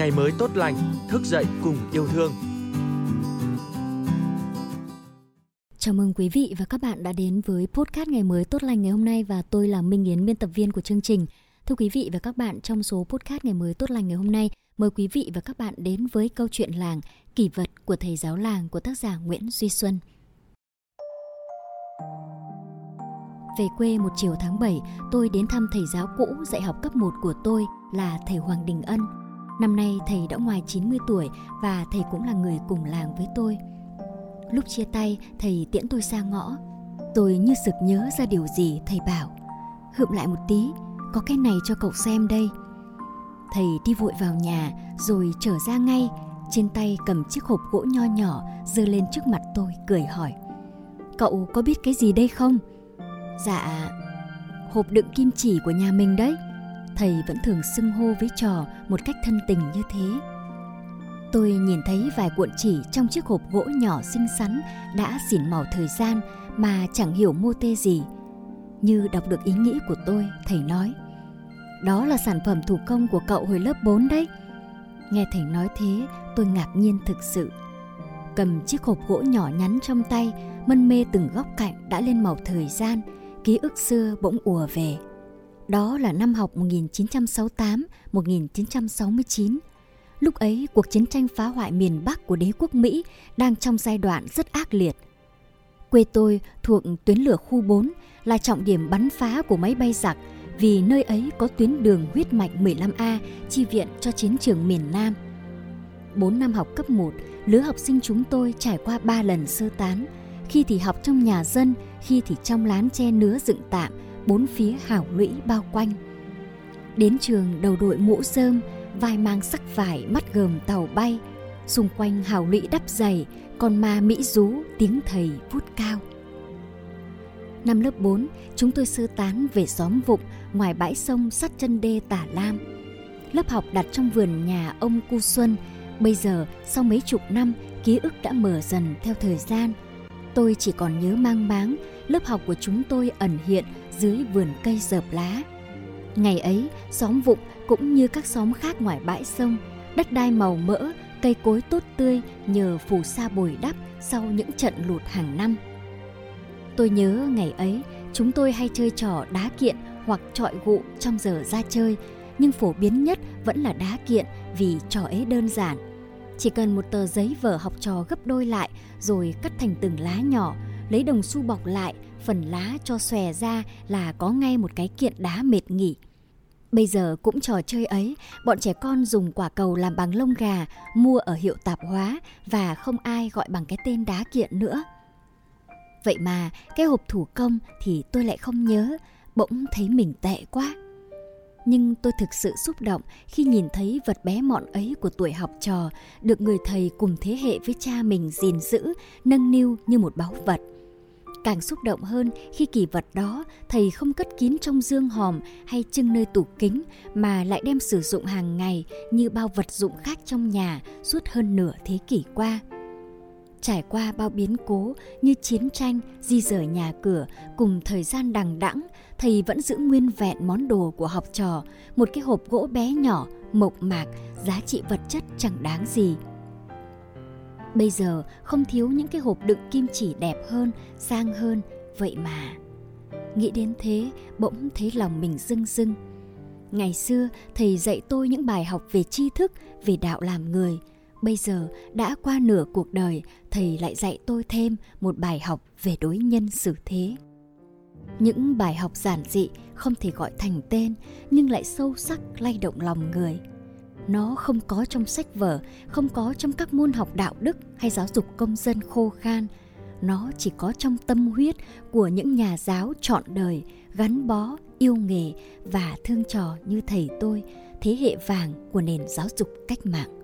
ngày mới tốt lành, thức dậy cùng yêu thương. Chào mừng quý vị và các bạn đã đến với podcast ngày mới tốt lành ngày hôm nay và tôi là Minh Yến biên tập viên của chương trình. Thưa quý vị và các bạn, trong số podcast ngày mới tốt lành ngày hôm nay, mời quý vị và các bạn đến với câu chuyện làng Kỷ vật của thầy giáo làng của tác giả Nguyễn Duy Xuân. Về quê một chiều tháng 7, tôi đến thăm thầy giáo cũ dạy học cấp 1 của tôi là thầy Hoàng Đình Ân. Năm nay thầy đã ngoài 90 tuổi và thầy cũng là người cùng làng với tôi. Lúc chia tay, thầy tiễn tôi ra ngõ. Tôi như sực nhớ ra điều gì, thầy bảo. Hượm lại một tí, có cái này cho cậu xem đây. Thầy đi vội vào nhà rồi trở ra ngay, trên tay cầm chiếc hộp gỗ nho nhỏ giơ lên trước mặt tôi cười hỏi. Cậu có biết cái gì đây không? Dạ, hộp đựng kim chỉ của nhà mình đấy. Thầy vẫn thường xưng hô với trò một cách thân tình như thế. Tôi nhìn thấy vài cuộn chỉ trong chiếc hộp gỗ nhỏ xinh xắn đã xỉn màu thời gian mà chẳng hiểu mô tê gì. Như đọc được ý nghĩ của tôi, thầy nói. Đó là sản phẩm thủ công của cậu hồi lớp 4 đấy. Nghe thầy nói thế, tôi ngạc nhiên thực sự. Cầm chiếc hộp gỗ nhỏ nhắn trong tay, mân mê từng góc cạnh đã lên màu thời gian, ký ức xưa bỗng ùa về. Đó là năm học 1968-1969. Lúc ấy, cuộc chiến tranh phá hoại miền Bắc của đế quốc Mỹ đang trong giai đoạn rất ác liệt. Quê tôi thuộc tuyến lửa khu 4 là trọng điểm bắn phá của máy bay giặc vì nơi ấy có tuyến đường huyết mạch 15A chi viện cho chiến trường miền Nam. 4 năm học cấp 1, lứa học sinh chúng tôi trải qua 3 lần sơ tán, khi thì học trong nhà dân, khi thì trong lán che nứa dựng tạm, bốn phía hảo lũy bao quanh. Đến trường đầu đội mũ sơm vai mang sắc vải mắt gờm tàu bay, xung quanh hảo lũy đắp dày, con ma Mỹ rú tiếng thầy vút cao. Năm lớp 4, chúng tôi sơ tán về xóm Vụng ngoài bãi sông sát chân đê Tả Lam. Lớp học đặt trong vườn nhà ông Cu Xuân, bây giờ sau mấy chục năm ký ức đã mở dần theo thời gian. Tôi chỉ còn nhớ mang máng lớp học của chúng tôi ẩn hiện dưới vườn cây dợp lá. Ngày ấy, xóm Vụng cũng như các xóm khác ngoài bãi sông, đất đai màu mỡ, cây cối tốt tươi nhờ phù sa bồi đắp sau những trận lụt hàng năm. Tôi nhớ ngày ấy, chúng tôi hay chơi trò đá kiện hoặc trọi gụ trong giờ ra chơi, nhưng phổ biến nhất vẫn là đá kiện vì trò ấy đơn giản. Chỉ cần một tờ giấy vở học trò gấp đôi lại rồi cắt thành từng lá nhỏ, lấy đồng xu bọc lại, phần lá cho xòe ra là có ngay một cái kiện đá mệt nghỉ. Bây giờ cũng trò chơi ấy, bọn trẻ con dùng quả cầu làm bằng lông gà, mua ở hiệu tạp hóa và không ai gọi bằng cái tên đá kiện nữa. Vậy mà cái hộp thủ công thì tôi lại không nhớ, bỗng thấy mình tệ quá. Nhưng tôi thực sự xúc động khi nhìn thấy vật bé mọn ấy của tuổi học trò được người thầy cùng thế hệ với cha mình gìn giữ, nâng niu như một báu vật. Càng xúc động hơn khi kỳ vật đó thầy không cất kín trong dương hòm hay trưng nơi tủ kính mà lại đem sử dụng hàng ngày như bao vật dụng khác trong nhà suốt hơn nửa thế kỷ qua. Trải qua bao biến cố như chiến tranh, di rời nhà cửa cùng thời gian đằng đẵng, thầy vẫn giữ nguyên vẹn món đồ của học trò, một cái hộp gỗ bé nhỏ, mộc mạc, giá trị vật chất chẳng đáng gì. Bây giờ không thiếu những cái hộp đựng kim chỉ đẹp hơn, sang hơn, vậy mà. Nghĩ đến thế, bỗng thấy lòng mình rưng rưng. Ngày xưa, thầy dạy tôi những bài học về tri thức, về đạo làm người. Bây giờ, đã qua nửa cuộc đời, thầy lại dạy tôi thêm một bài học về đối nhân xử thế. Những bài học giản dị không thể gọi thành tên nhưng lại sâu sắc lay động lòng người. Nó không có trong sách vở, không có trong các môn học đạo đức hay giáo dục công dân khô khan. Nó chỉ có trong tâm huyết của những nhà giáo trọn đời, gắn bó, yêu nghề và thương trò như thầy tôi, thế hệ vàng của nền giáo dục cách mạng.